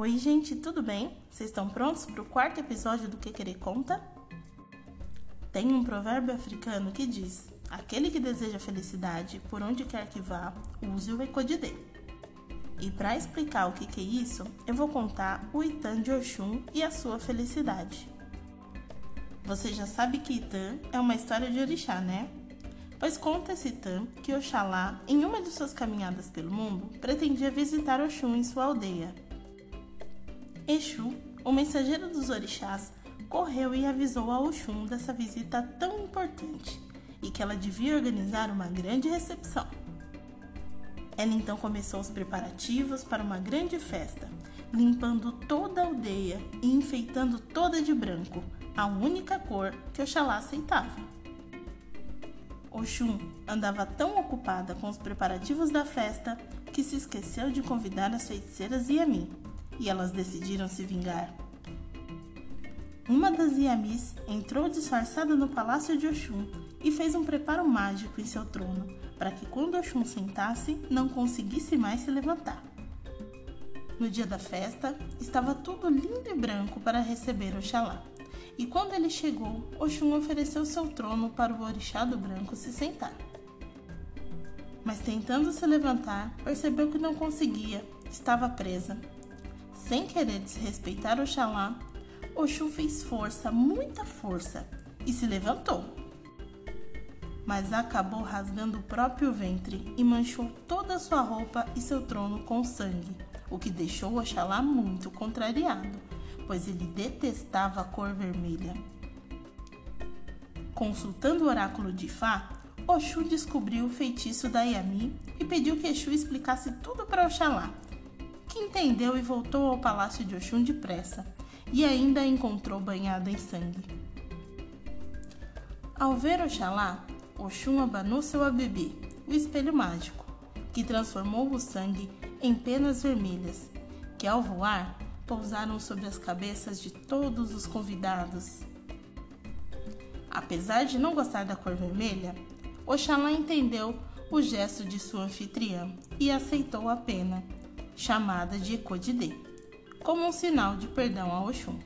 Oi, gente, tudo bem? Vocês estão prontos para o quarto episódio do Que Querer Conta? Tem um provérbio africano que diz: Aquele que deseja felicidade, por onde quer que vá, use o Ekodide. E para explicar o que, que é isso, eu vou contar o Itan de Oxum e a sua felicidade. Você já sabe que Itan é uma história de orixá, né? Pois conta esse Itan que Oxalá, em uma de suas caminhadas pelo mundo, pretendia visitar Oxum em sua aldeia Exu, o mensageiro dos orixás, correu e avisou a Oxum dessa visita tão importante e que ela devia organizar uma grande recepção. Ela então começou os preparativos para uma grande festa, limpando toda a aldeia e enfeitando toda de branco, a única cor que Oxalá aceitava. Oxum andava tão ocupada com os preparativos da festa que se esqueceu de convidar as feiticeiras e a mim e elas decidiram se vingar. Uma das Yamis entrou disfarçada no palácio de Oxum e fez um preparo mágico em seu trono para que quando Oxum sentasse não conseguisse mais se levantar. No dia da festa, estava tudo lindo e branco para receber Oxalá. E quando ele chegou, Oxum ofereceu seu trono para o orixá do branco se sentar. Mas tentando se levantar, percebeu que não conseguia, estava presa sem querer desrespeitar Oxalá, Oxum fez força, muita força, e se levantou. Mas acabou rasgando o próprio ventre e manchou toda a sua roupa e seu trono com sangue, o que deixou Oxalá muito contrariado, pois ele detestava a cor vermelha. Consultando o oráculo de Fá, Oxum descobriu o feitiço da Yami e pediu que Exu explicasse tudo para Oxalá, que entendeu e voltou ao palácio de Oxum depressa, e ainda a encontrou banhada em sangue. Ao ver Oxalá, Oxum abanou seu abibi, o espelho mágico, que transformou o sangue em penas vermelhas, que ao voar pousaram sobre as cabeças de todos os convidados. Apesar de não gostar da cor vermelha, Oxalá entendeu o gesto de sua anfitriã e aceitou a pena chamada de Ekodide, como um sinal de perdão a Oxum.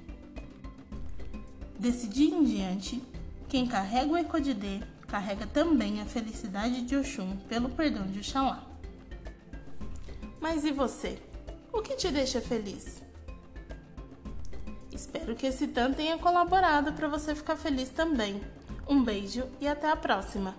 Desse dia em diante, quem carrega o Ekodide carrega também a felicidade de Oxum pelo perdão de Oxalá. Mas e você? O que te deixa feliz? Espero que esse tanto tenha colaborado para você ficar feliz também. Um beijo e até a próxima!